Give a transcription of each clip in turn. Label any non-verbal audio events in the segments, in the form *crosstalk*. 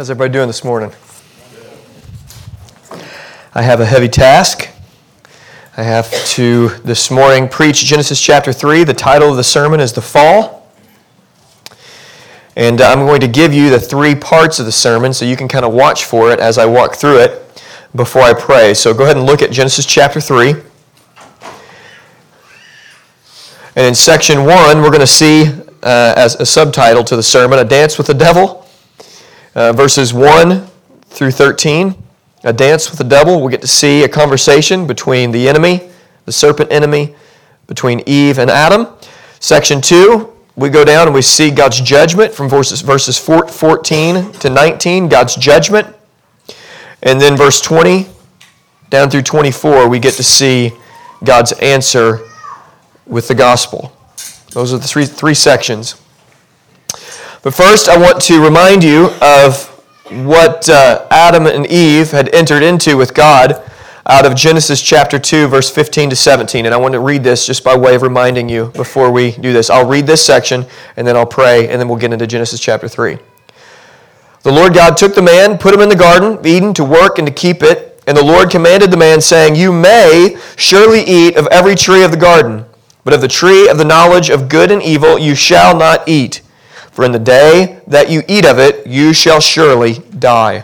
How's everybody doing this morning? I have a heavy task. I have to this morning preach Genesis chapter 3. The title of the sermon is The Fall. And I'm going to give you the three parts of the sermon so you can kind of watch for it as I walk through it before I pray. So go ahead and look at Genesis chapter 3. And in section 1, we're going to see uh, as a subtitle to the sermon, A Dance with the Devil, uh, verses 1 through 13. A Dance with the Devil, we'll get to see a conversation between the enemy, the serpent enemy, between Eve and Adam. Section 2, we go down and we see God's judgment from verses, verses 14 to 19, God's judgment. And then verse 20 down through 24, we get to see God's answer with the gospel. Those are the three, three sections. But first, I want to remind you of what uh, Adam and Eve had entered into with God out of Genesis chapter 2, verse 15 to 17. And I want to read this just by way of reminding you before we do this. I'll read this section, and then I'll pray, and then we'll get into Genesis chapter 3. The Lord God took the man, put him in the garden of Eden to work and to keep it. And the Lord commanded the man, saying, You may surely eat of every tree of the garden. But of the tree of the knowledge of good and evil you shall not eat, for in the day that you eat of it you shall surely die.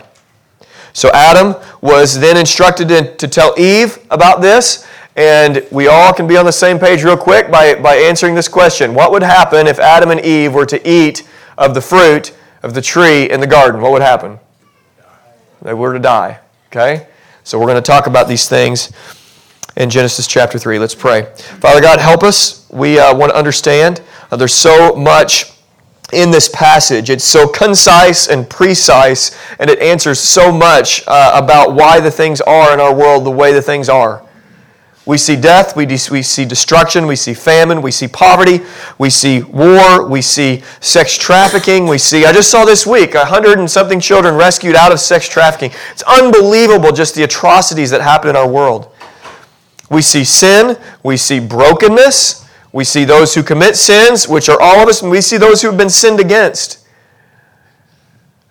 So Adam was then instructed to tell Eve about this, and we all can be on the same page real quick by, by answering this question. What would happen if Adam and Eve were to eat of the fruit of the tree in the garden? What would happen? They were to die. Okay? So we're going to talk about these things in Genesis chapter 3. Let's pray. Father God, help us. We uh, want to understand. Uh, there's so much in this passage. It's so concise and precise, and it answers so much uh, about why the things are in our world the way the things are. We see death, we, de- we see destruction, we see famine, we see poverty, we see war, we see sex trafficking, we see, I just saw this week, a hundred and something children rescued out of sex trafficking. It's unbelievable just the atrocities that happen in our world. We see sin, we see brokenness, we see those who commit sins, which are all of us, and we see those who have been sinned against.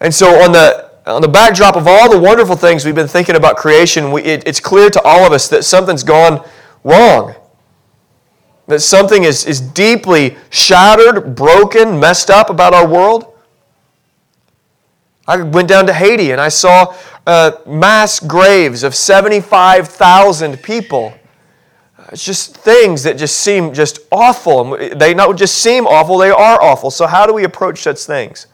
And so, on the, on the backdrop of all the wonderful things we've been thinking about creation, we, it, it's clear to all of us that something's gone wrong. That something is, is deeply shattered, broken, messed up about our world. I went down to Haiti and I saw uh, mass graves of 75,000 people it's just things that just seem just awful. They not just seem awful, they are awful. So, how do we approach such things?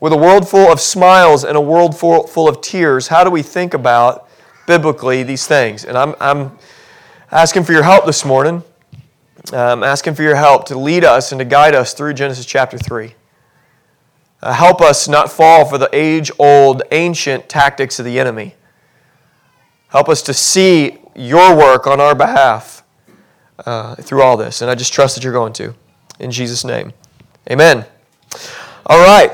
With a world full of smiles and a world full, full of tears, how do we think about biblically these things? And I'm, I'm asking for your help this morning. I'm asking for your help to lead us and to guide us through Genesis chapter 3. Uh, help us not fall for the age old, ancient tactics of the enemy. Help us to see your work on our behalf uh, through all this. And I just trust that you're going to. In Jesus' name. Amen. All right.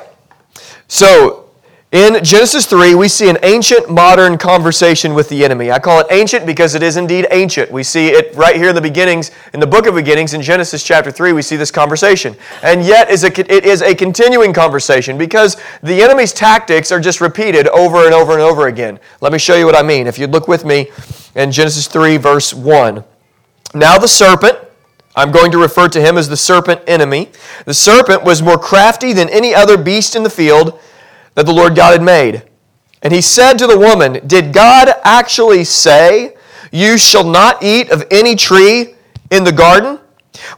So, in Genesis 3, we see an ancient modern conversation with the enemy. I call it ancient because it is indeed ancient. We see it right here in the beginnings, in the book of beginnings, in Genesis chapter 3, we see this conversation. And yet, it is a continuing conversation because the enemy's tactics are just repeated over and over and over again. Let me show you what I mean. If you'd look with me in Genesis 3, verse 1. Now the serpent, I'm going to refer to him as the serpent enemy, the serpent was more crafty than any other beast in the field that the Lord God had made. And he said to the woman, Did God actually say, You shall not eat of any tree in the garden?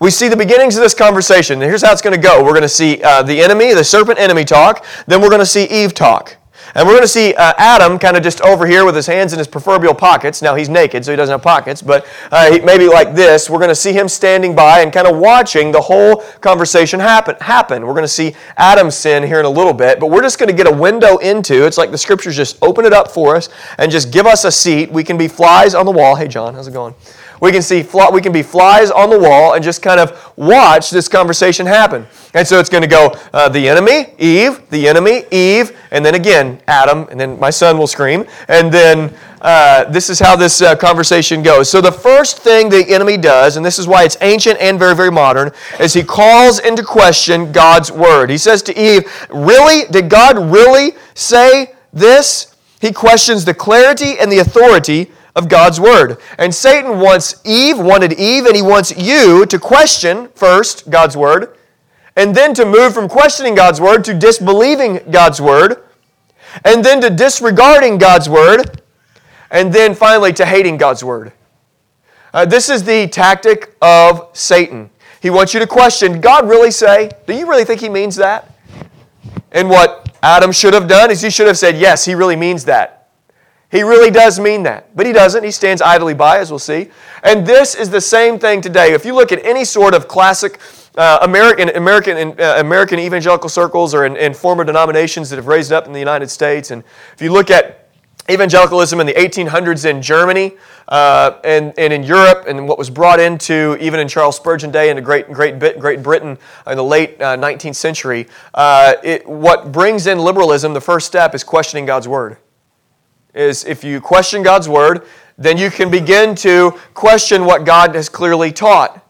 We see the beginnings of this conversation. here's how it's going to go. We're going to see uh, the enemy, the serpent enemy talk. Then we're going to see Eve talk. And we're going to see uh, Adam kind of just over here with his hands in his proverbial pockets. Now he's naked, so he doesn't have pockets, but uh, maybe like this. We're going to see him standing by and kind of watching the whole conversation happen. happen. We're going to see Adam's sin here in a little bit, but we're just going to get a window into. It's like the scriptures just open it up for us and just give us a seat. We can be flies on the wall. Hey, John, how's it going? We can see we can be flies on the wall and just kind of watch this conversation happen. And so it's going to go uh, the enemy, Eve, the enemy, Eve, and then again Adam, and then my son will scream, and then uh, this is how this uh, conversation goes. So the first thing the enemy does, and this is why it's ancient and very very modern, is he calls into question God's word. He says to Eve, "Really? Did God really say this?" He questions the clarity and the authority of God's word. And Satan wants Eve, wanted Eve, and he wants you to question first God's word, and then to move from questioning God's word to disbelieving God's word, and then to disregarding God's word, and then finally to hating God's word. Uh, this is the tactic of Satan. He wants you to question, God really say? Do you really think he means that? And what Adam should have done is he should have said, yes, he really means that. He really does mean that. But he doesn't. He stands idly by, as we'll see. And this is the same thing today. If you look at any sort of classic uh, American, American, uh, American evangelical circles or in, in former denominations that have raised up in the United States, and if you look at evangelicalism in the 1800s in Germany uh, and, and in Europe, and what was brought into even in Charles Spurgeon day into Great, Great, Great Britain in the late uh, 19th century, uh, it, what brings in liberalism, the first step is questioning God's Word is if you question God's word, then you can begin to question what God has clearly taught.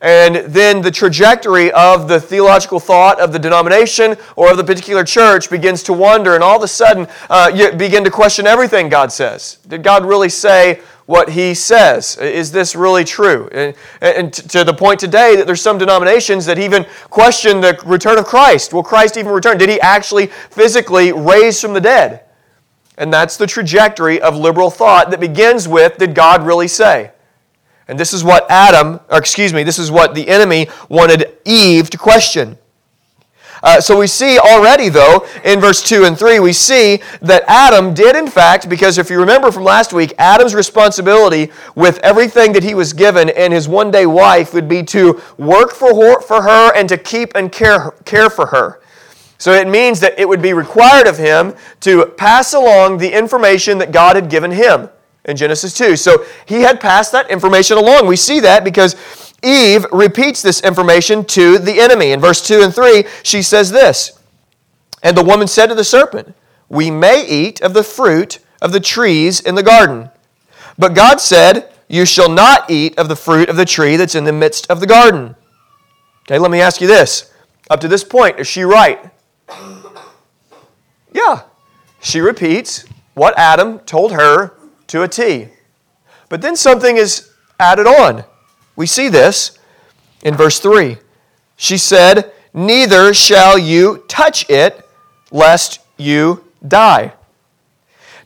And then the trajectory of the theological thought of the denomination or of the particular church begins to wander, and all of a sudden uh, you begin to question everything God says. Did God really say what He says? Is this really true? And, and to the point today that there's some denominations that even question the return of Christ. Will Christ even return? Did He actually physically raise from the dead? And that's the trajectory of liberal thought that begins with Did God really say? And this is what Adam, or excuse me, this is what the enemy wanted Eve to question. Uh, so we see already, though, in verse 2 and 3, we see that Adam did, in fact, because if you remember from last week, Adam's responsibility with everything that he was given and his one day wife would be to work for her, for her and to keep and care, care for her. So it means that it would be required of him to pass along the information that God had given him in Genesis 2. So he had passed that information along. We see that because Eve repeats this information to the enemy. In verse 2 and 3, she says this And the woman said to the serpent, We may eat of the fruit of the trees in the garden. But God said, You shall not eat of the fruit of the tree that's in the midst of the garden. Okay, let me ask you this. Up to this point, is she right? Yeah. She repeats what Adam told her to a T. But then something is added on. We see this in verse 3. She said, Neither shall you touch it, lest you die.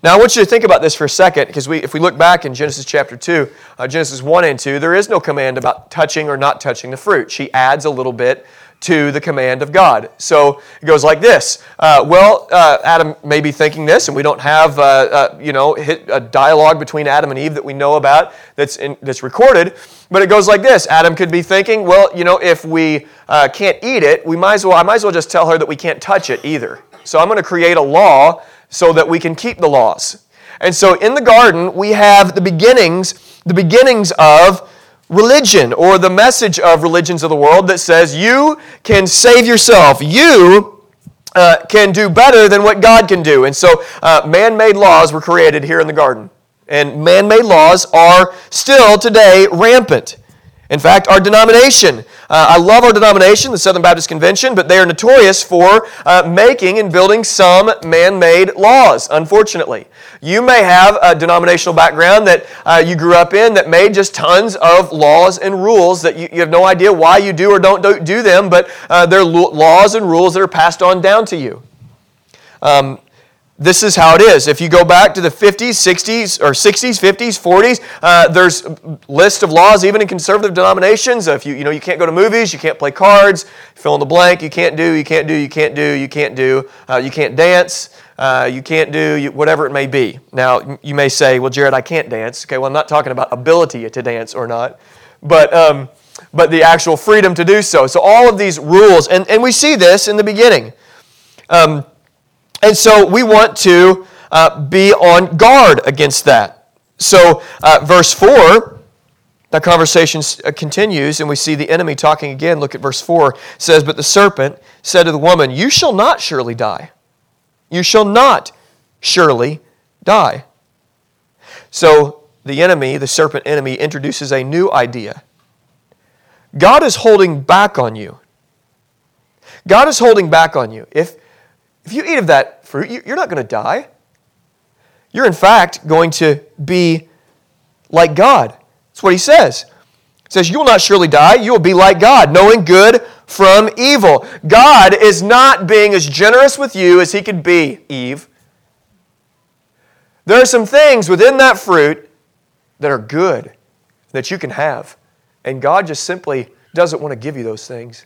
Now, I want you to think about this for a second, because we, if we look back in Genesis chapter 2, uh, Genesis 1 and 2, there is no command about touching or not touching the fruit. She adds a little bit to the command of God. So it goes like this. Uh, well, uh, Adam may be thinking this, and we don't have, uh, uh you know, a dialogue between Adam and Eve that we know about that's, in, that's recorded. But it goes like this. Adam could be thinking, well, you know, if we uh, can't eat it, we might as well, I might as well just tell her that we can't touch it either. So I'm going to create a law so that we can keep the laws. And so in the garden, we have the beginnings, the beginnings of religion or the message of religions of the world that says you can save yourself. You uh, can do better than what God can do. And so uh, man made laws were created here in the garden. And man made laws are still today rampant. In fact, our denomination, uh, I love our denomination, the Southern Baptist Convention, but they are notorious for uh, making and building some man made laws, unfortunately. You may have a denominational background that uh, you grew up in that made just tons of laws and rules that you, you have no idea why you do or don't do, them, but uh, they're laws and rules that are passed on down to you. Um, this is how it is. If you go back to the 50s, 60s, or 60s, 50s, 40s, uh, there's list of laws even in conservative denominations. If you, you know, you can't go to movies, you can't play cards, fill in the blank, you can't do, you can't do, you can't do, you can't do, uh, you can't dance, uh, you can't do, you, whatever it may be. Now, you may say, well, Jared, I can't dance. Okay, well, I'm not talking about ability to dance or not, but, um, but the actual freedom to do so. So all of these rules, and, and we see this in the beginning. Um, and so we want to uh, be on guard against that. So, uh, verse 4 That conversation uh, continues, and we see the enemy talking again. Look at verse 4. It says, But the serpent said to the woman, You shall not surely die. You shall not surely die. So the enemy, the serpent enemy, introduces a new idea. God is holding back on you. God is holding back on you. If, if you eat of that fruit, you're not going to die. You're, in fact, going to be like God. That's what he says. He says, You will not surely die. You will be like God, knowing good from evil. God is not being as generous with you as he could be, Eve. There are some things within that fruit that are good that you can have. And God just simply doesn't want to give you those things.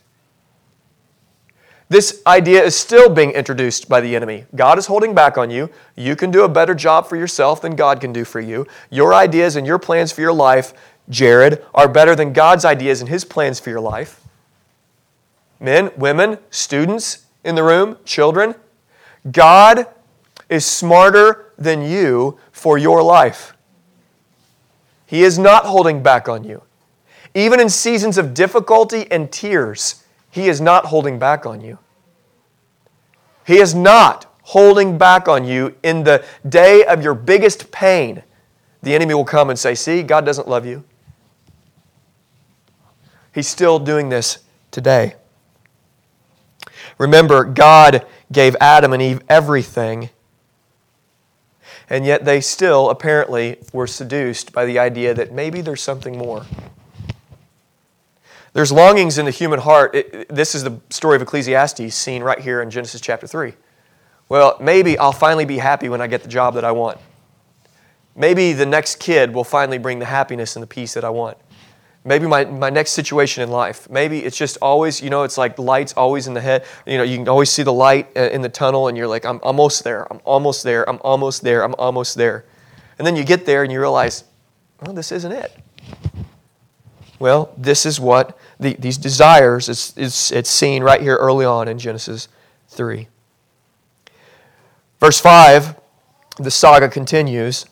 This idea is still being introduced by the enemy. God is holding back on you. You can do a better job for yourself than God can do for you. Your ideas and your plans for your life, Jared, are better than God's ideas and his plans for your life. Men, women, students in the room, children, God is smarter than you for your life. He is not holding back on you. Even in seasons of difficulty and tears, He is not holding back on you. He is not holding back on you in the day of your biggest pain. The enemy will come and say, See, God doesn't love you. He's still doing this today. Remember, God gave Adam and Eve everything, and yet they still apparently were seduced by the idea that maybe there's something more. There's longings in the human heart. It, this is the story of Ecclesiastes seen right here in Genesis chapter 3. Well, maybe I'll finally be happy when I get the job that I want. Maybe the next kid will finally bring the happiness and the peace that I want. Maybe my, my next situation in life. Maybe it's just always, you know, it's like lights always in the head. You know, you can always see the light in the tunnel and you're like, I'm almost there. I'm almost there. I'm almost there. I'm almost there. And then you get there and you realize, well, this isn't it. Well, this is what the, these desires is, is it's seen right here early on in Genesis 3. Verse 5, the saga continues.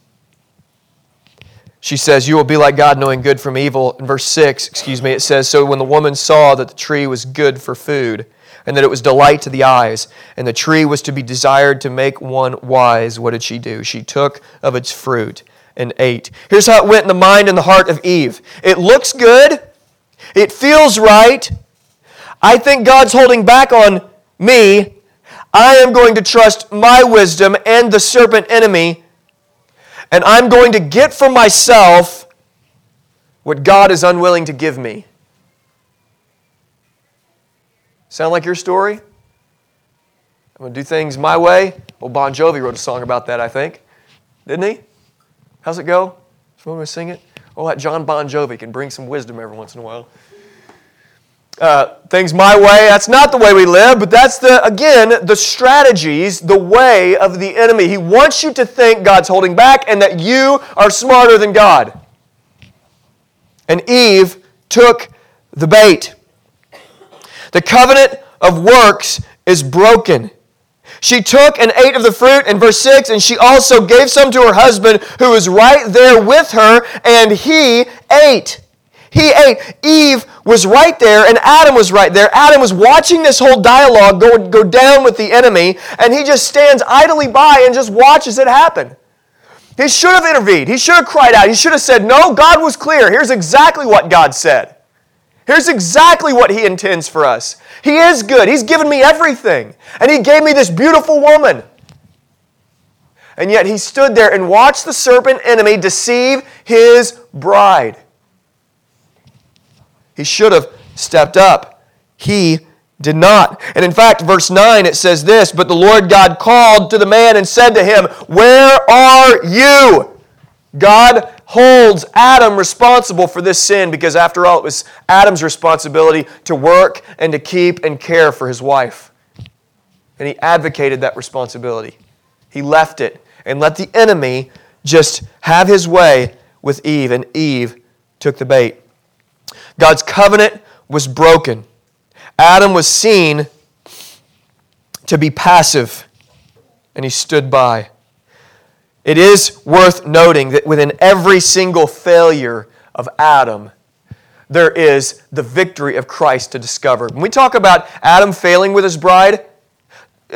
She says, You will be like God, knowing good from evil. In verse 6, excuse me, it says, So when the woman saw that the tree was good for food, and that it was delight to the eyes, and the tree was to be desired to make one wise, what did she do? She took of its fruit and ate. Here's how it went in the mind and the heart of Eve it looks good, it feels right. I think God's holding back on me. I am going to trust my wisdom and the serpent enemy, and I'm going to get for myself what God is unwilling to give me. Sound like your story? I'm going to do things my way. Well, Bon Jovi wrote a song about that, I think. Didn't he? How's it go? Someone going to sing it? Oh, that John Bon Jovi can bring some wisdom every once in a while. Uh, things my way, that's not the way we live, but that's the, again, the strategies, the way of the enemy. He wants you to think God's holding back and that you are smarter than God. And Eve took the bait. The covenant of works is broken. She took and ate of the fruit in verse 6, and she also gave some to her husband who was right there with her, and he ate. He ate. Eve was right there, and Adam was right there. Adam was watching this whole dialogue go, go down with the enemy, and he just stands idly by and just watches it happen. He should have intervened. He should have cried out. He should have said, No, God was clear. Here's exactly what God said. Here's exactly what He intends for us. He is good. He's given me everything. And He gave me this beautiful woman. And yet He stood there and watched the serpent enemy deceive His bride. He should have stepped up. He did not. And in fact, verse 9, it says this But the Lord God called to the man and said to him, Where are you? God holds Adam responsible for this sin because, after all, it was Adam's responsibility to work and to keep and care for his wife. And he advocated that responsibility. He left it and let the enemy just have his way with Eve, and Eve took the bait. God's covenant was broken. Adam was seen to be passive, and he stood by. It is worth noting that within every single failure of Adam, there is the victory of Christ to discover. When we talk about Adam failing with his bride,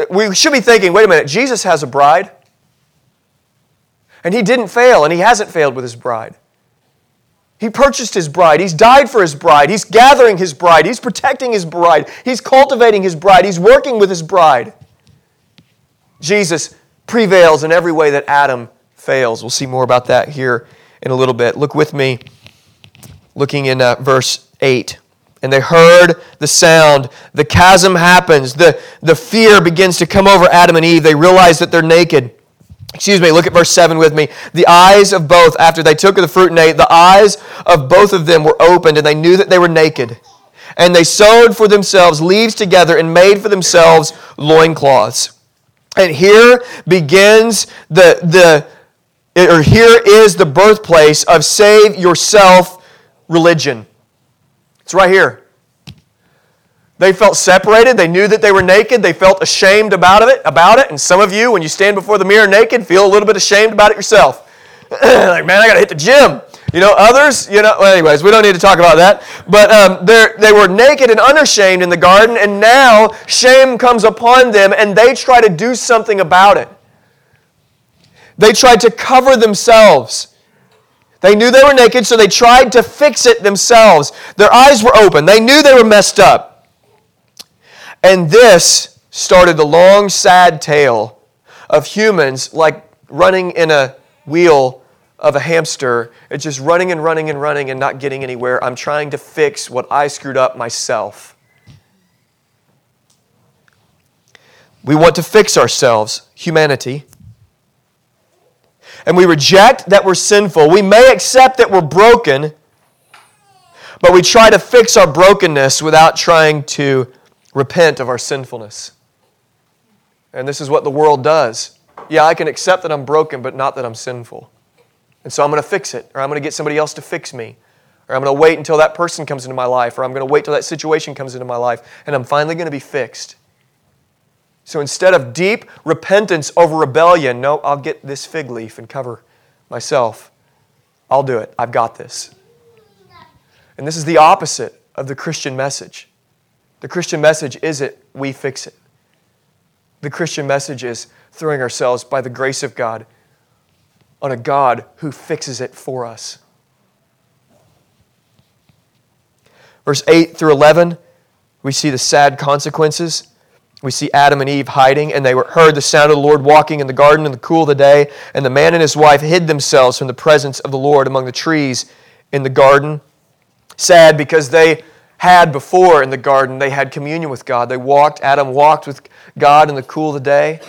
we should be thinking wait a minute, Jesus has a bride. And he didn't fail, and he hasn't failed with his bride. He purchased his bride. He's died for his bride. He's gathering his bride. He's protecting his bride. He's cultivating his bride. He's working with his bride. Jesus prevails in every way that Adam fails. We'll see more about that here in a little bit. Look with me, looking in uh, verse 8. And they heard the sound. The chasm happens. The, the fear begins to come over Adam and Eve. They realize that they're naked. Excuse me, look at verse 7 with me. The eyes of both, after they took of the fruit and ate, the eyes of both of them were opened, and they knew that they were naked. And they sewed for themselves leaves together and made for themselves loincloths. And here begins the, the or here is the birthplace of save yourself religion. It's right here. They felt separated. They knew that they were naked. They felt ashamed about it, about it. And some of you, when you stand before the mirror naked, feel a little bit ashamed about it yourself. *clears throat* like, man, I got to hit the gym. You know, others, you know, well, anyways, we don't need to talk about that. But um, they were naked and unashamed in the garden, and now shame comes upon them, and they try to do something about it. They tried to cover themselves. They knew they were naked, so they tried to fix it themselves. Their eyes were open. They knew they were messed up. And this started the long, sad tale of humans like running in a wheel of a hamster. It's just running and running and running and not getting anywhere. I'm trying to fix what I screwed up myself. We want to fix ourselves, humanity and we reject that we're sinful. We may accept that we're broken, but we try to fix our brokenness without trying to repent of our sinfulness. And this is what the world does. Yeah, I can accept that I'm broken, but not that I'm sinful. And so I'm going to fix it, or I'm going to get somebody else to fix me, or I'm going to wait until that person comes into my life, or I'm going to wait till that situation comes into my life, and I'm finally going to be fixed. So instead of deep repentance over rebellion, no, I'll get this fig leaf and cover myself. I'll do it. I've got this. And this is the opposite of the Christian message. The Christian message isn't we fix it. The Christian message is throwing ourselves by the grace of God on a God who fixes it for us. Verse 8 through 11, we see the sad consequences we see Adam and Eve hiding, and they heard the sound of the Lord walking in the garden in the cool of the day. And the man and his wife hid themselves from the presence of the Lord among the trees in the garden. Sad because they had before in the garden, they had communion with God. They walked, Adam walked with God in the cool of the day.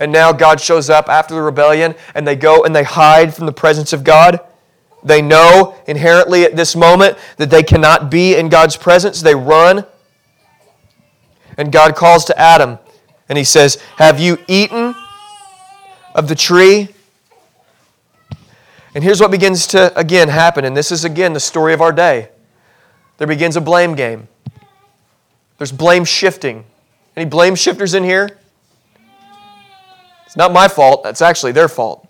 And now God shows up after the rebellion, and they go and they hide from the presence of God. They know inherently at this moment that they cannot be in God's presence. They run and God calls to Adam and he says, Have you eaten of the tree? And here's what begins to again happen, and this is again the story of our day. There begins a blame game. There's blame shifting. Any blame shifters in here? It's not my fault, that's actually their fault.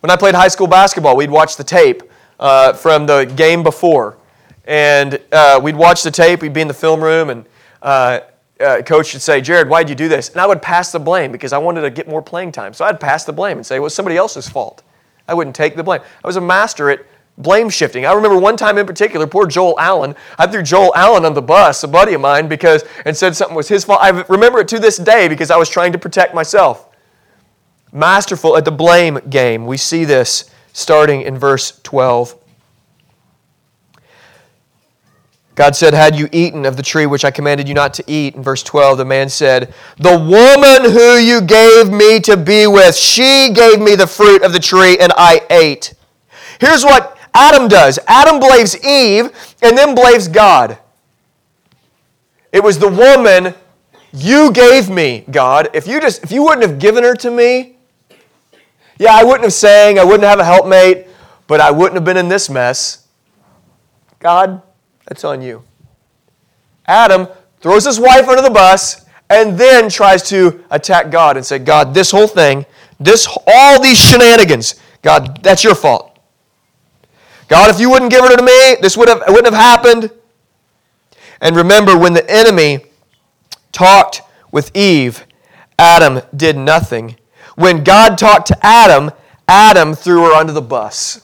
When I played high school basketball, we'd watch the tape uh, from the game before. And uh, we'd watch the tape, we'd be in the film room, and uh, uh, coach would say, Jared, why'd you do this? And I would pass the blame because I wanted to get more playing time. So I'd pass the blame and say, well, it's somebody else's fault. I wouldn't take the blame. I was a master at blame shifting. I remember one time in particular, poor Joel Allen. I threw Joel Allen on the bus, a buddy of mine, because and said something was his fault. I remember it to this day because I was trying to protect myself. Masterful at the blame game. We see this starting in verse 12. God said, Had you eaten of the tree which I commanded you not to eat? In verse 12, the man said, The woman who you gave me to be with, she gave me the fruit of the tree, and I ate. Here's what Adam does Adam blames Eve and then blames God. It was the woman you gave me, God. If you just if you wouldn't have given her to me, yeah, I wouldn't have sang, I wouldn't have a helpmate, but I wouldn't have been in this mess. God, that's on you. Adam throws his wife under the bus and then tries to attack God and say, God, this whole thing, this all these shenanigans, God, that's your fault. God, if you wouldn't give her to me, this would have, wouldn't have happened. And remember, when the enemy talked with Eve, Adam did nothing. When God talked to Adam, Adam threw her under the bus.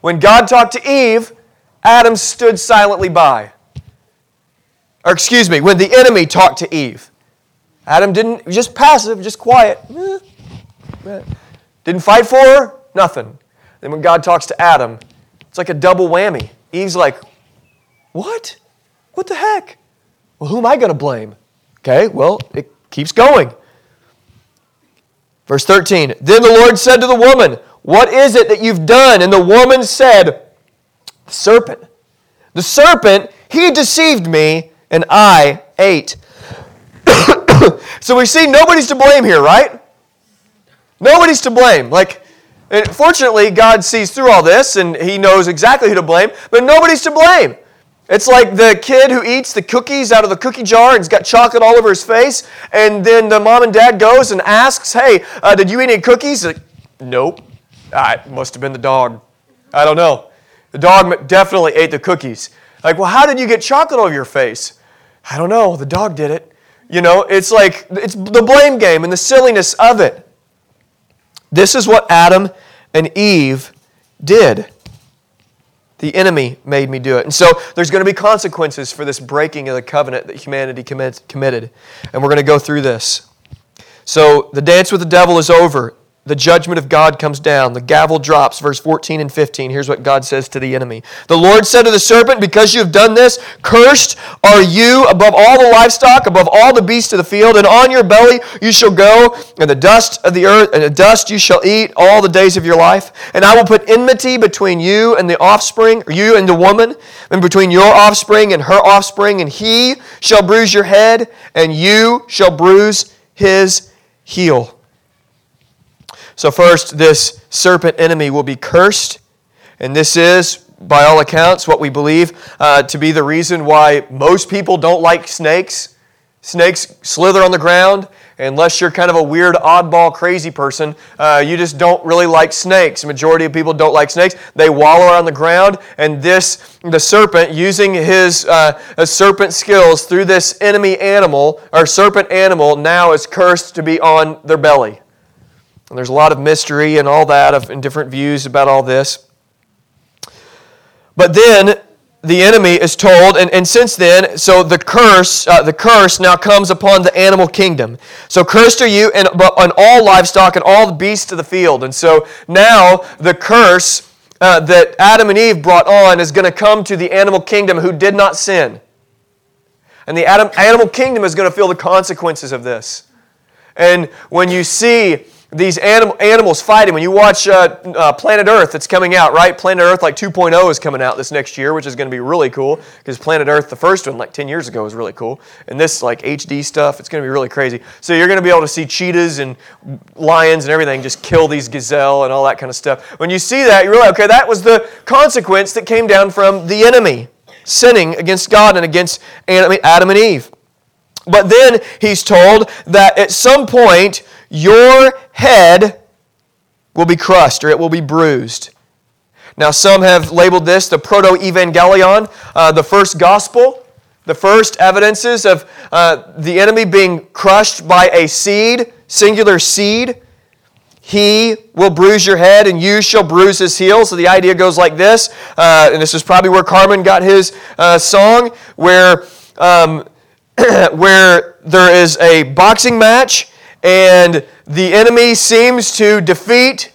When God talked to Eve, Adam stood silently by. Or excuse me, when the enemy talked to Eve, Adam didn't, just passive, just quiet. Didn't fight for her, nothing. Then when God talks to Adam, it's like a double whammy. Eve's like, What? What the heck? Well, who am I going to blame? Okay, well, it keeps going. Verse 13 Then the Lord said to the woman, What is it that you've done? And the woman said, The serpent. The serpent, he deceived me, and I ate. *coughs* so we see nobody's to blame here, right? Nobody's to blame. Like, fortunately, God sees through all this and he knows exactly who to blame, but nobody's to blame. It's like the kid who eats the cookies out of the cookie jar and has got chocolate all over his face, and then the mom and dad goes and asks, "Hey, uh, did you eat any cookies?" Like, nope. Ah, it must have been the dog. I don't know. The dog definitely ate the cookies. Like, well, how did you get chocolate all over your face? I don't know. The dog did it. You know, it's like it's the blame game and the silliness of it. This is what Adam and Eve did. The enemy made me do it. And so there's going to be consequences for this breaking of the covenant that humanity committed. And we're going to go through this. So the dance with the devil is over the judgment of God comes down. The gavel drops, verse 14 and 15. Here's what God says to the enemy The Lord said to the serpent, Because you have done this, cursed are you above all the livestock, above all the beasts of the field, and on your belly you shall go, and the dust of the earth, and the dust you shall eat all the days of your life. And I will put enmity between you and the offspring, you and the woman, and between your offspring and her offspring, and he shall bruise your head, and you shall bruise his heel. So, first, this serpent enemy will be cursed. And this is, by all accounts, what we believe uh, to be the reason why most people don't like snakes. Snakes slither on the ground. Unless you're kind of a weird, oddball, crazy person, uh, you just don't really like snakes. The majority of people don't like snakes. They wallow on the ground, and this, the serpent, using his uh, serpent skills through this enemy animal, or serpent animal, now is cursed to be on their belly. And there's a lot of mystery and all that of, and different views about all this. But then the enemy is told, and, and since then, so the curse, uh, the curse now comes upon the animal kingdom. So cursed are you and on all livestock and all the beasts of the field. And so now the curse uh, that Adam and Eve brought on is going to come to the animal kingdom who did not sin. And the Adam, animal kingdom is going to feel the consequences of this. And when you see these anim- animals fighting. When you watch uh, uh, Planet Earth, that's coming out, right? Planet Earth like 2.0 is coming out this next year, which is going to be really cool because Planet Earth, the first one, like 10 years ago, was really cool. And this, like HD stuff, it's going to be really crazy. So you're going to be able to see cheetahs and lions and everything just kill these gazelle and all that kind of stuff. When you see that, you realize, okay, that was the consequence that came down from the enemy sinning against God and against Adam and Eve. But then he's told that at some point, your head will be crushed or it will be bruised. Now, some have labeled this the proto evangelion, uh, the first gospel, the first evidences of uh, the enemy being crushed by a seed, singular seed. He will bruise your head, and you shall bruise his heel. So the idea goes like this, uh, and this is probably where Carmen got his uh, song, where um, *clears throat* where there is a boxing match and the enemy seems to defeat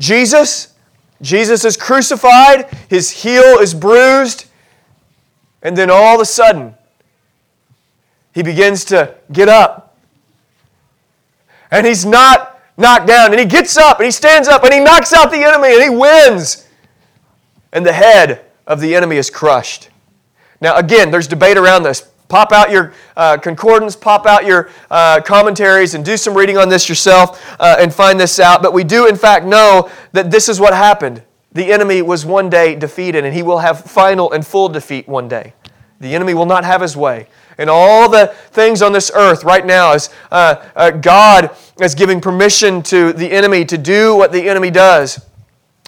Jesus. Jesus is crucified, his heel is bruised, and then all of a sudden, he begins to get up. And he's not knocked down, and he gets up, and he stands up, and he knocks out the enemy, and he wins. And the head of the enemy is crushed. Now, again, there's debate around this. Pop out your uh, concordance, pop out your uh, commentaries, and do some reading on this yourself uh, and find this out. But we do, in fact, know that this is what happened. The enemy was one day defeated, and he will have final and full defeat one day. The enemy will not have his way. And all the things on this earth right now is uh, uh, God is giving permission to the enemy to do what the enemy does.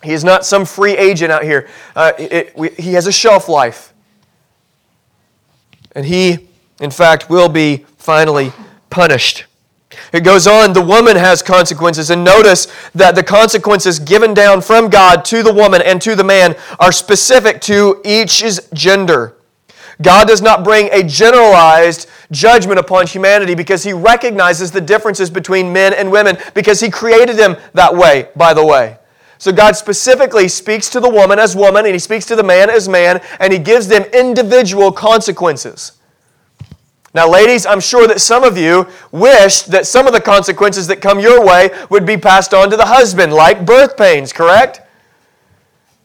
He is not some free agent out here. Uh, it, we, he has a shelf life. And he, in fact, will be finally punished. It goes on, the woman has consequences. And notice that the consequences given down from God to the woman and to the man are specific to each's gender. God does not bring a generalized judgment upon humanity because he recognizes the differences between men and women because he created them that way, by the way. So God specifically speaks to the woman as woman and he speaks to the man as man and he gives them individual consequences. Now, ladies, I'm sure that some of you wish that some of the consequences that come your way would be passed on to the husband, like birth pains, correct?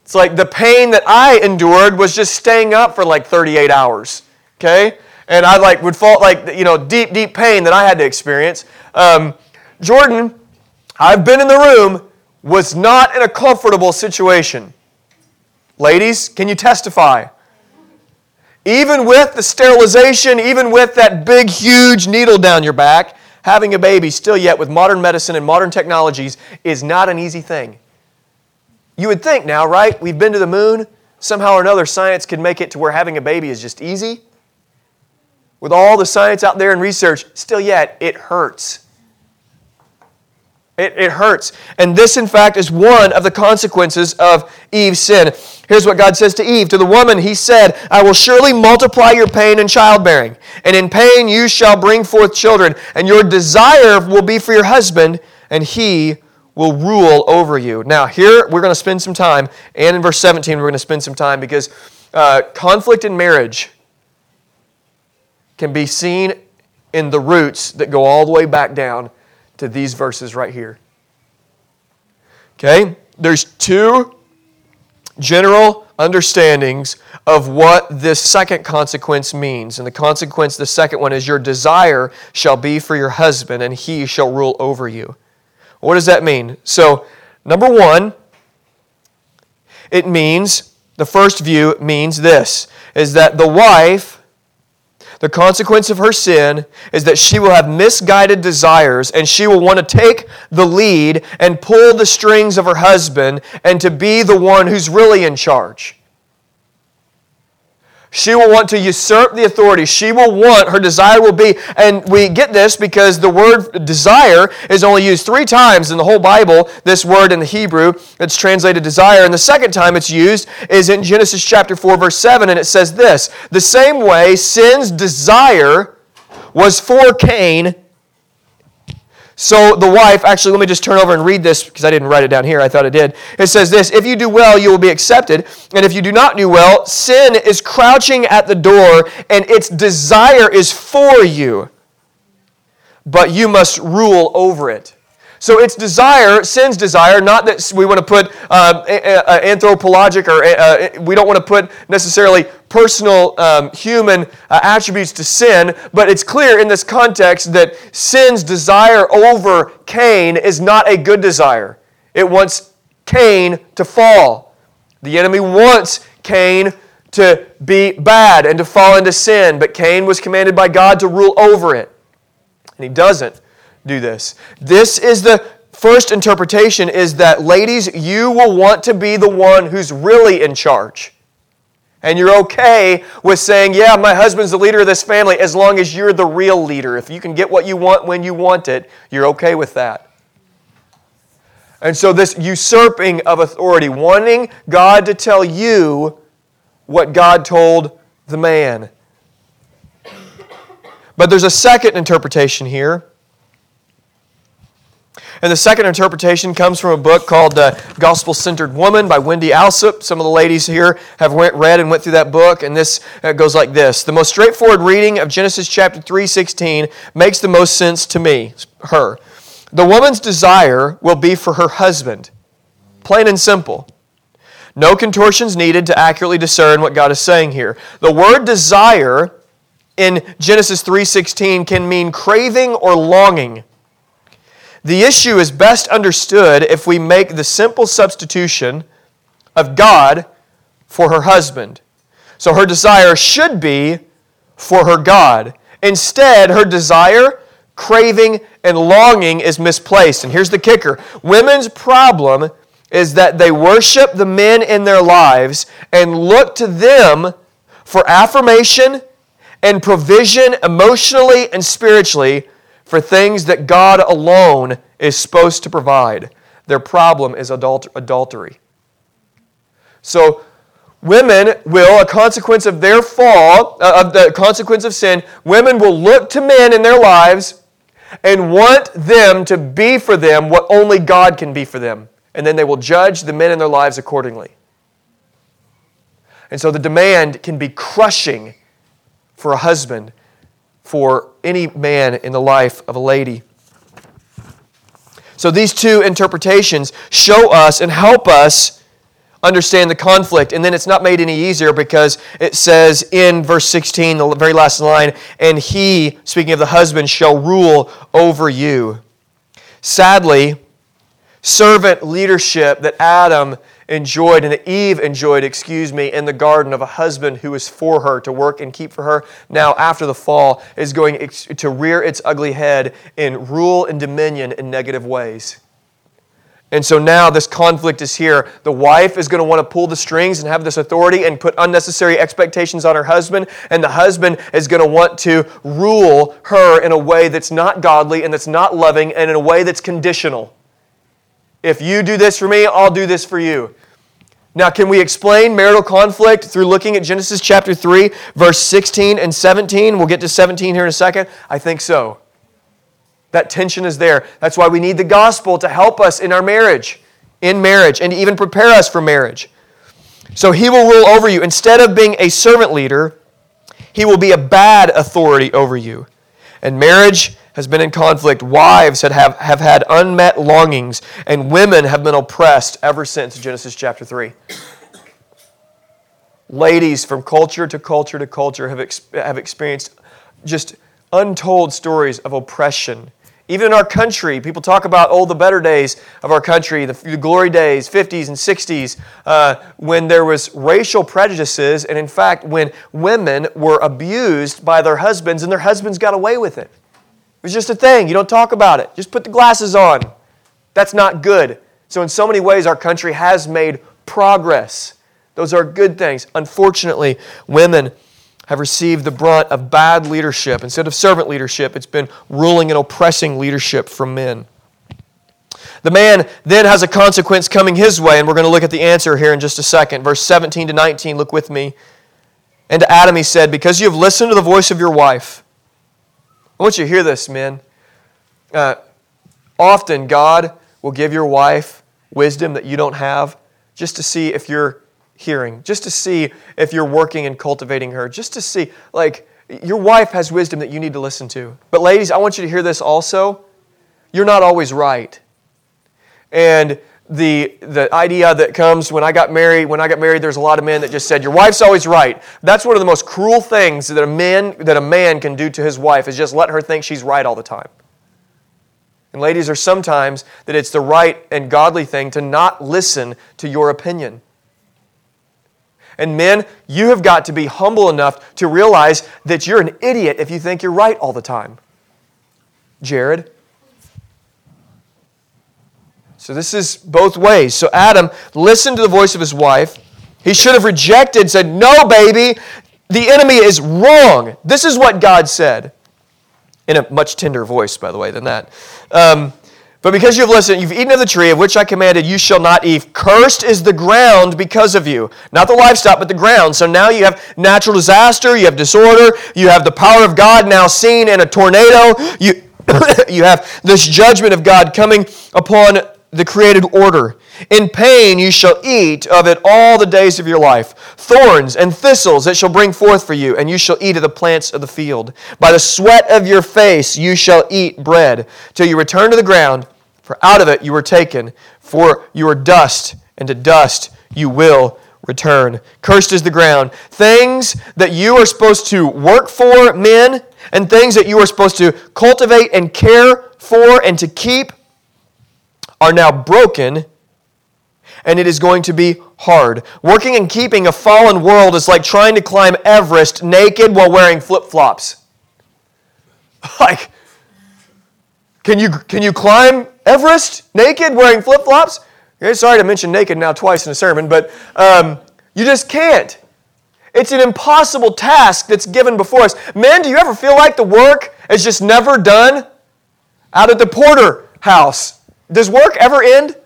It's like the pain that I endured was just staying up for like 38 hours, okay? And I like would fall like you know deep, deep pain that I had to experience. Um, Jordan, I've been in the room, was not in a comfortable situation. Ladies, can you testify? Even with the sterilization, even with that big, huge needle down your back, having a baby, still yet with modern medicine and modern technologies, is not an easy thing. You would think now, right? We've been to the moon. Somehow or another, science can make it to where having a baby is just easy. With all the science out there and research, still yet, it hurts. It, it hurts. And this, in fact, is one of the consequences of Eve's sin. Here's what God says to Eve To the woman, He said, I will surely multiply your pain in childbearing, and in pain you shall bring forth children, and your desire will be for your husband, and he will rule over you. Now, here we're going to spend some time, and in verse 17, we're going to spend some time because uh, conflict in marriage can be seen in the roots that go all the way back down to these verses right here. Okay? There's two general understandings of what this second consequence means. And the consequence, the second one, is your desire shall be for your husband, and he shall rule over you. What does that mean? So, number one, it means, the first view means this, is that the wife the consequence of her sin is that she will have misguided desires and she will want to take the lead and pull the strings of her husband and to be the one who's really in charge. She will want to usurp the authority. She will want, her desire will be, and we get this because the word desire is only used three times in the whole Bible, this word in the Hebrew, it's translated desire. And the second time it's used is in Genesis chapter 4, verse 7, and it says this The same way sin's desire was for Cain so the wife, actually, let me just turn over and read this because I didn't write it down here. I thought it did. It says this If you do well, you will be accepted. And if you do not do well, sin is crouching at the door and its desire is for you. But you must rule over it. So it's desire, sin's desire, not that we want to put uh, anthropologic or uh, we don't want to put necessarily personal um, human uh, attributes to sin, but it's clear in this context that sin's desire over Cain is not a good desire. It wants Cain to fall. The enemy wants Cain to be bad and to fall into sin, but Cain was commanded by God to rule over it. And he doesn't do this. This is the first interpretation is that ladies, you will want to be the one who's really in charge. And you're okay with saying, yeah, my husband's the leader of this family as long as you're the real leader. If you can get what you want when you want it, you're okay with that. And so, this usurping of authority, wanting God to tell you what God told the man. But there's a second interpretation here and the second interpretation comes from a book called uh, Gospel Centered Woman by Wendy Alsup. Some of the ladies here have went, read and went through that book, and this uh, goes like this The most straightforward reading of Genesis chapter 3:16 makes the most sense to me, her. The woman's desire will be for her husband. Plain and simple. No contortions needed to accurately discern what God is saying here. The word desire in Genesis 3:16 can mean craving or longing. The issue is best understood if we make the simple substitution of God for her husband. So her desire should be for her God. Instead, her desire, craving, and longing is misplaced. And here's the kicker women's problem is that they worship the men in their lives and look to them for affirmation and provision emotionally and spiritually for things that God alone is supposed to provide. Their problem is adulter- adultery. So, women will, a consequence of their fall, uh, of the consequence of sin, women will look to men in their lives and want them to be for them what only God can be for them. And then they will judge the men in their lives accordingly. And so the demand can be crushing for a husband, for any man in the life of a lady. So these two interpretations show us and help us understand the conflict. And then it's not made any easier because it says in verse 16, the very last line, and he, speaking of the husband, shall rule over you. Sadly, servant leadership that Adam enjoyed and that Eve enjoyed, excuse me, in the garden of a husband who was for her to work and keep for her, now after the fall is going to rear its ugly head in rule and dominion in negative ways. And so now this conflict is here. The wife is going to want to pull the strings and have this authority and put unnecessary expectations on her husband. And the husband is going to want to rule her in a way that's not godly and that's not loving and in a way that's conditional. If you do this for me, I'll do this for you. Now, can we explain marital conflict through looking at Genesis chapter 3, verse 16 and 17? We'll get to 17 here in a second. I think so. That tension is there. That's why we need the gospel to help us in our marriage, in marriage, and even prepare us for marriage. So he will rule over you. Instead of being a servant leader, he will be a bad authority over you. And marriage has been in conflict. Wives have, have, had unmet longings, and women have been oppressed ever since Genesis chapter 3. Ladies from culture to culture to culture have, ex- have experienced just untold stories of oppression. Even in our country, people talk about, oh, the better days of our country, the, the glory days, 50s and 60s, uh, when there was racial prejudices, and in fact, when women were abused by their husbands, and their husbands got away with it. Was just a thing. You don't talk about it. Just put the glasses on. That's not good. So, in so many ways, our country has made progress. Those are good things. Unfortunately, women have received the brunt of bad leadership. Instead of servant leadership, it's been ruling and oppressing leadership from men. The man then has a consequence coming his way, and we're going to look at the answer here in just a second. Verse 17 to 19, look with me. And to Adam he said, Because you have listened to the voice of your wife, I want you to hear this, men. Uh, often God will give your wife wisdom that you don't have just to see if you're hearing, just to see if you're working and cultivating her, just to see, like, your wife has wisdom that you need to listen to. But, ladies, I want you to hear this also. You're not always right. And the, the idea that comes when I got married, when I got married, there's a lot of men that just said, Your wife's always right. That's one of the most cruel things that a man, that a man can do to his wife is just let her think she's right all the time. And ladies, are sometimes that it's the right and godly thing to not listen to your opinion. And men, you have got to be humble enough to realize that you're an idiot if you think you're right all the time. Jared, so this is both ways. So Adam listened to the voice of his wife. He should have rejected, said, No, baby, the enemy is wrong. This is what God said. In a much tender voice, by the way, than that. Um, but because you've listened, you've eaten of the tree of which I commanded, you shall not eat. Cursed is the ground because of you. Not the livestock, but the ground. So now you have natural disaster, you have disorder, you have the power of God now seen in a tornado. You, *coughs* you have this judgment of God coming upon the created order. In pain you shall eat of it all the days of your life. Thorns and thistles it shall bring forth for you, and you shall eat of the plants of the field. By the sweat of your face you shall eat bread, till you return to the ground, for out of it you were taken, for you are dust, and to dust you will return. Cursed is the ground. Things that you are supposed to work for, men, and things that you are supposed to cultivate and care for and to keep are now broken and it is going to be hard. Working and keeping a fallen world is like trying to climb Everest naked while wearing flip flops. *laughs* Like, can you, can you climb Everest naked wearing flip flops? Okay, sorry to mention naked now twice in a sermon, but um, you just can't. It's an impossible task that's given before us. Men, do you ever feel like the work is just never done? Out at the Porter house, does work ever end?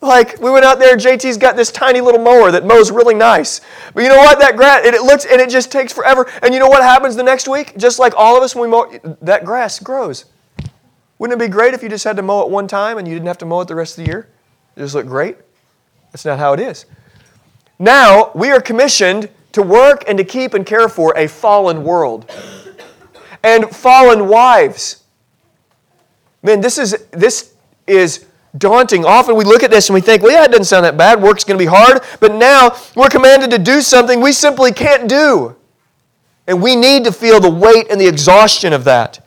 Like we went out there, JT's got this tiny little mower that mows really nice. But you know what? That grass, it, it looks and it just takes forever. And you know what happens the next week? Just like all of us when we mow, that grass grows. Wouldn't it be great if you just had to mow it one time and you didn't have to mow it the rest of the year? It just look great? That's not how it is. Now we are commissioned to work and to keep and care for a fallen world and fallen wives. Man, this is this is daunting. Often we look at this and we think, well, yeah, it doesn't sound that bad. Work's going to be hard. But now we're commanded to do something we simply can't do. And we need to feel the weight and the exhaustion of that.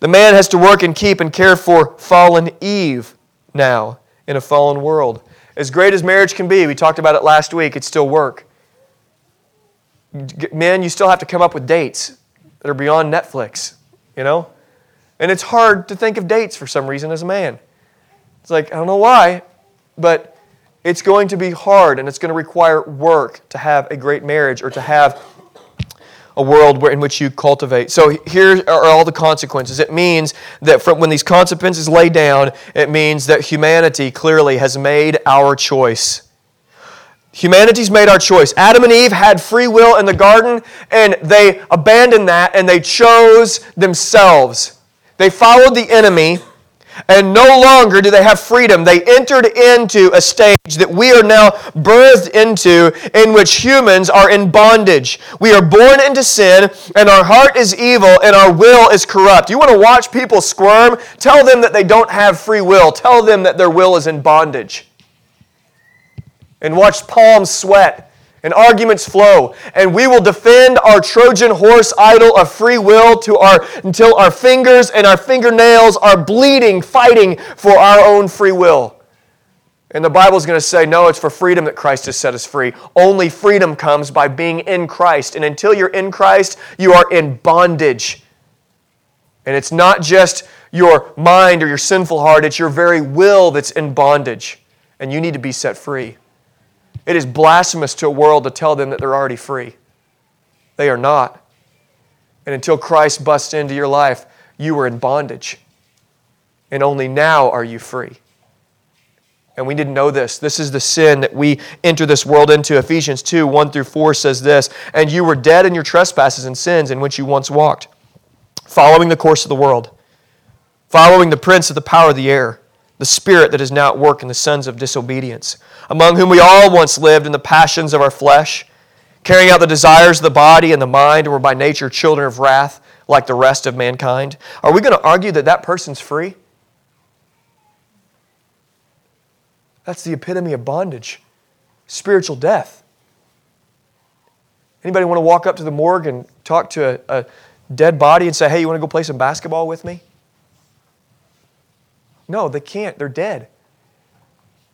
The man has to work and keep and care for fallen Eve now in a fallen world. As great as marriage can be, we talked about it last week, it's still work. Men, you still have to come up with dates that are beyond Netflix, you know? And it's hard to think of dates for some reason as a man. It's like, I don't know why, but it's going to be hard and it's going to require work to have a great marriage or to have a world where, in which you cultivate. So here are all the consequences. It means that from when these consequences lay down, it means that humanity clearly has made our choice. Humanity's made our choice. Adam and Eve had free will in the garden, and they abandoned that and they chose themselves. They followed the enemy and no longer do they have freedom. They entered into a stage that we are now birthed into in which humans are in bondage. We are born into sin, and our heart is evil, and our will is corrupt. You want to watch people squirm? Tell them that they don't have free will. Tell them that their will is in bondage. And watch palms sweat and arguments flow, and we will defend our Trojan horse idol of free will to our, until our fingers and our fingernails are bleeding, fighting for our own free will. And the Bible is going to say, no, it's for freedom that Christ has set us free. Only freedom comes by being in Christ. And until you're in Christ, you are in bondage. And it's not just your mind or your sinful heart, it's your very will that's in bondage. And you need to be set free. It is blasphemous to a world to tell them that they're already free. They are not. And until Christ busts into your life, you were in bondage. And only now are you free. And we didn't know this. This is the sin that we enter this world into. Ephesians 2 1 through 4 says this And you were dead in your trespasses and sins in which you once walked, following the course of the world, following the prince of the power of the air, the spirit that is now at work in the sons of disobedience among whom we all once lived in the passions of our flesh, carrying out the desires of the body and the mind, and were by nature children of wrath like the rest of mankind? Are we going to argue that that person's free? That's the epitome of bondage, spiritual death. Anybody want to walk up to the morgue and talk to a, a dead body and say, hey, you want to go play some basketball with me? No, they can't. They're dead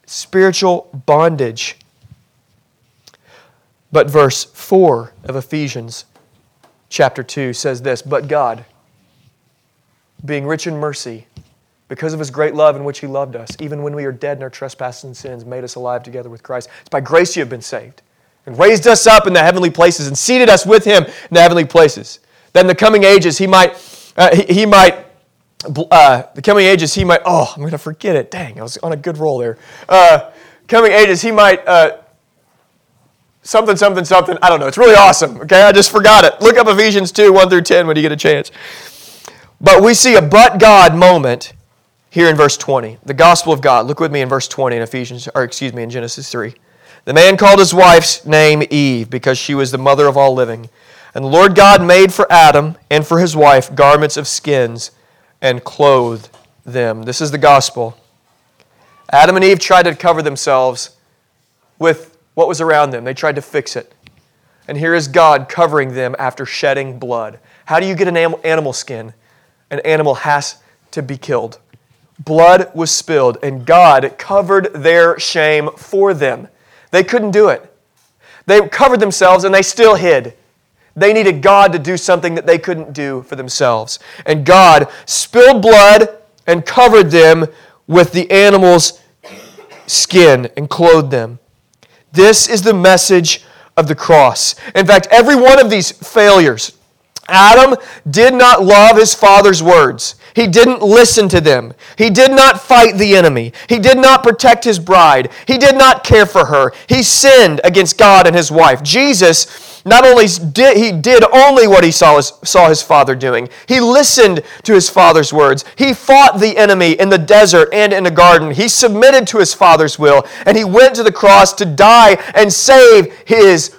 spiritual bondage. But verse 4 of Ephesians chapter 2 says this But God, being rich in mercy, because of his great love in which he loved us, even when we are dead in our trespasses and sins, made us alive together with Christ. It's by grace you have been saved, and raised us up in the heavenly places, and seated us with him in the heavenly places. That in the coming ages he might, uh, he, he might uh, the coming ages, he might, oh, I'm going to forget it. Dang, I was on a good roll there. Uh, coming ages, he might, uh, something, something, something. I don't know. It's really awesome. Okay, I just forgot it. Look up Ephesians 2 1 through 10 when you get a chance. But we see a but God moment here in verse 20. The gospel of God. Look with me in verse 20 in Ephesians, or excuse me, in Genesis 3. The man called his wife's name Eve because she was the mother of all living. And the Lord God made for Adam and for his wife garments of skins and clothed them. This is the gospel. Adam and Eve tried to cover themselves with what was around them, they tried to fix it. And here is God covering them after shedding blood. How do you get an animal skin? An animal has to be killed. Blood was spilled, and God covered their shame for them. They couldn't do it. They covered themselves and they still hid. They needed God to do something that they couldn't do for themselves. And God spilled blood and covered them with the animal's skin and clothed them. This is the message of the cross. In fact, every one of these failures, Adam did not love his father's words. He didn't listen to them. He did not fight the enemy. He did not protect his bride. He did not care for her. He sinned against God and his wife. Jesus not only did he did only what he saw his, saw his father doing. He listened to his father's words. He fought the enemy in the desert and in the garden. He submitted to his father's will and he went to the cross to die and save his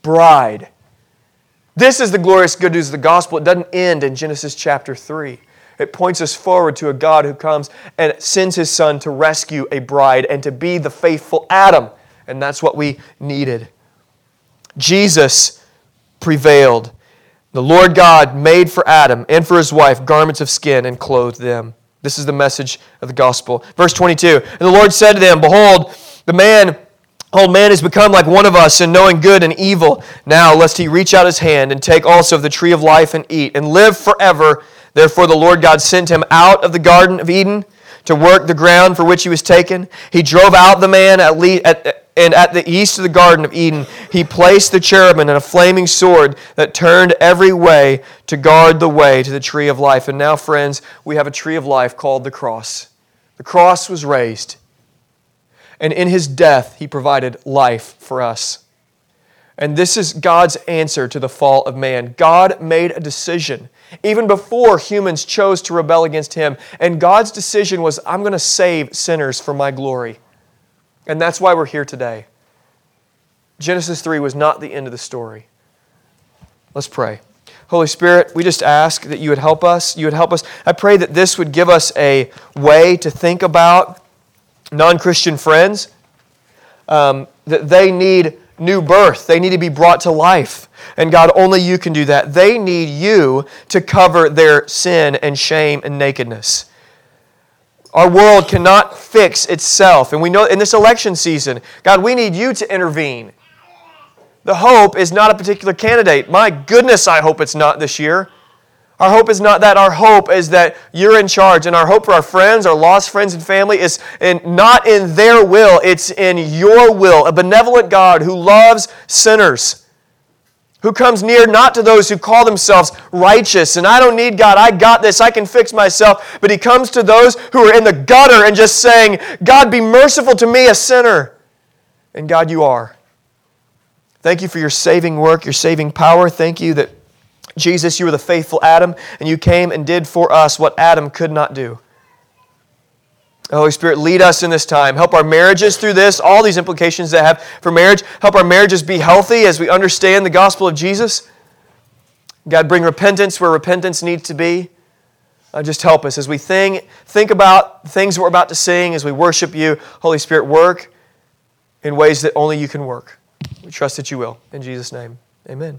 bride. This is the glorious good news of the gospel. It doesn't end in Genesis chapter 3. It points us forward to a God who comes and sends his son to rescue a bride and to be the faithful Adam. And that's what we needed. Jesus prevailed. The Lord God made for Adam and for his wife garments of skin and clothed them. This is the message of the gospel. Verse 22 And the Lord said to them, Behold, the man Old man has become like one of us in knowing good and evil. Now, lest he reach out his hand and take also of the tree of life and eat and live forever. Therefore, the Lord God sent him out of the Garden of Eden to work the ground for which he was taken. He drove out the man at, le- at and at the east of the Garden of Eden, he placed the cherubim and a flaming sword that turned every way to guard the way to the tree of life. And now, friends, we have a tree of life called the cross. The cross was raised and in his death, he provided life for us. And this is God's answer to the fall of man. God made a decision even before humans chose to rebel against him. And God's decision was, I'm going to save sinners for my glory. And that's why we're here today. Genesis 3 was not the end of the story. Let's pray. Holy Spirit, we just ask that you would help us. You would help us. I pray that this would give us a way to think about non Christian friends, um, that they need new birth. They need to be brought to life. And God, only you can do that. They need you to cover their sin and shame and nakedness. Our world cannot fix itself. And we know in this election season, God, we need you to intervene. The hope is not a particular candidate. My goodness, I hope it's not this year. Our hope is not that. Our hope is that you're in charge. And our hope for our friends, our lost friends and family, is in, not in their will, it's in your will. A benevolent God who loves sinners, who comes near not to those who call themselves righteous. And I don't need God. I got this. I can fix myself. But He comes to those who are in the gutter and just saying, God, be merciful to me, a sinner. And God, you are. Thank you for your saving work, your saving power. Thank you that Jesus, you were the faithful Adam, and you came and did for us what Adam could not do. Holy Spirit, lead us in this time. Help our marriages through this, all these implications that have for marriage. Help our marriages be healthy as we understand the gospel of Jesus. God, bring repentance where repentance needs to be. Uh, just help us as we think, think about things we're about to sing, as we worship you. Holy Spirit, work in ways that only you can work. We trust that you will. In Jesus' name, amen.